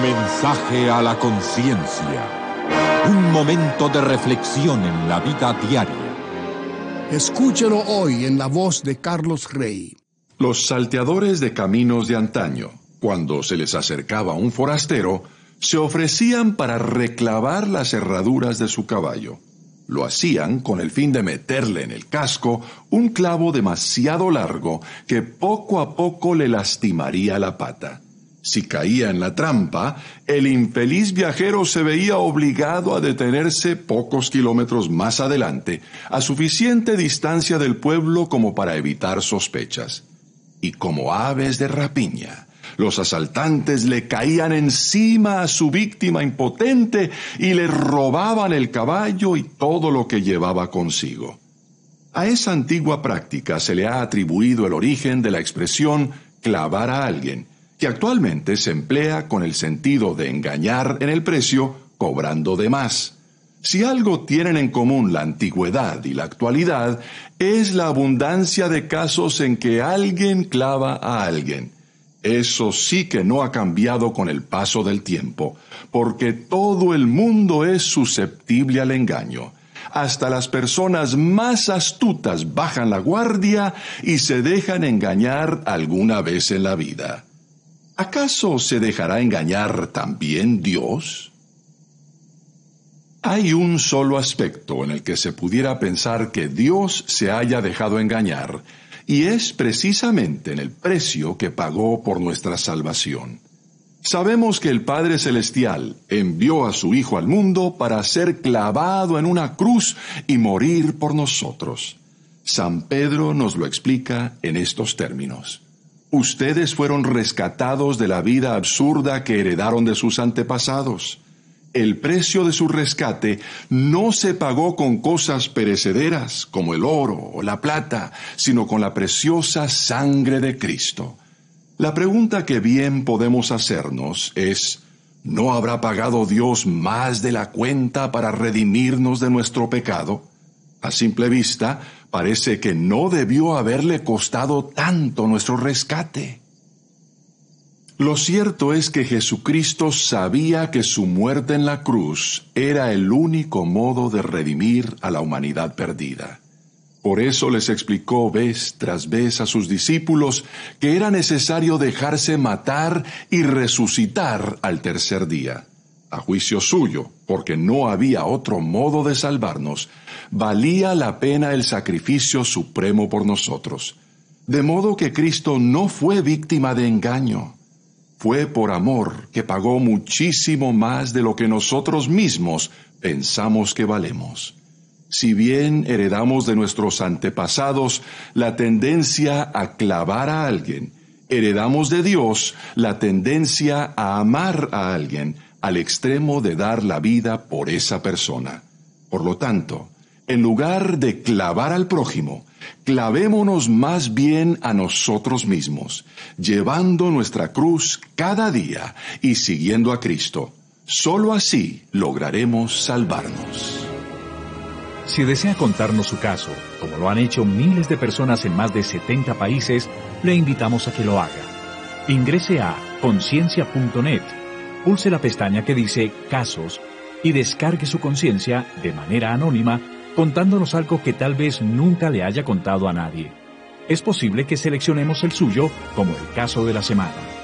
mensaje a la conciencia. Un momento de reflexión en la vida diaria. Escúchelo hoy en la voz de Carlos Rey. Los salteadores de caminos de antaño, cuando se les acercaba un forastero, se ofrecían para reclavar las herraduras de su caballo. Lo hacían con el fin de meterle en el casco un clavo demasiado largo que poco a poco le lastimaría la pata. Si caía en la trampa, el infeliz viajero se veía obligado a detenerse pocos kilómetros más adelante, a suficiente distancia del pueblo como para evitar sospechas. Y como aves de rapiña, los asaltantes le caían encima a su víctima impotente y le robaban el caballo y todo lo que llevaba consigo. A esa antigua práctica se le ha atribuido el origen de la expresión clavar a alguien, que actualmente se emplea con el sentido de engañar en el precio cobrando de más. Si algo tienen en común la antigüedad y la actualidad, es la abundancia de casos en que alguien clava a alguien eso sí que no ha cambiado con el paso del tiempo, porque todo el mundo es susceptible al engaño. Hasta las personas más astutas bajan la guardia y se dejan engañar alguna vez en la vida. ¿Acaso se dejará engañar también Dios? Hay un solo aspecto en el que se pudiera pensar que Dios se haya dejado engañar, y es precisamente en el precio que pagó por nuestra salvación. Sabemos que el Padre Celestial envió a su Hijo al mundo para ser clavado en una cruz y morir por nosotros. San Pedro nos lo explica en estos términos. Ustedes fueron rescatados de la vida absurda que heredaron de sus antepasados el precio de su rescate no se pagó con cosas perecederas como el oro o la plata, sino con la preciosa sangre de Cristo. La pregunta que bien podemos hacernos es, ¿no habrá pagado Dios más de la cuenta para redimirnos de nuestro pecado? A simple vista, parece que no debió haberle costado tanto nuestro rescate. Lo cierto es que Jesucristo sabía que su muerte en la cruz era el único modo de redimir a la humanidad perdida. Por eso les explicó vez tras vez a sus discípulos que era necesario dejarse matar y resucitar al tercer día. A juicio suyo, porque no había otro modo de salvarnos, valía la pena el sacrificio supremo por nosotros. De modo que Cristo no fue víctima de engaño fue por amor que pagó muchísimo más de lo que nosotros mismos pensamos que valemos. Si bien heredamos de nuestros antepasados la tendencia a clavar a alguien, heredamos de Dios la tendencia a amar a alguien al extremo de dar la vida por esa persona. Por lo tanto, en lugar de clavar al prójimo, clavémonos más bien a nosotros mismos, llevando nuestra cruz cada día y siguiendo a Cristo. Solo así lograremos salvarnos. Si desea contarnos su caso, como lo han hecho miles de personas en más de 70 países, le invitamos a que lo haga. Ingrese a conciencia.net, pulse la pestaña que dice Casos y descargue su conciencia de manera anónima contándonos algo que tal vez nunca le haya contado a nadie. Es posible que seleccionemos el suyo como el caso de la semana.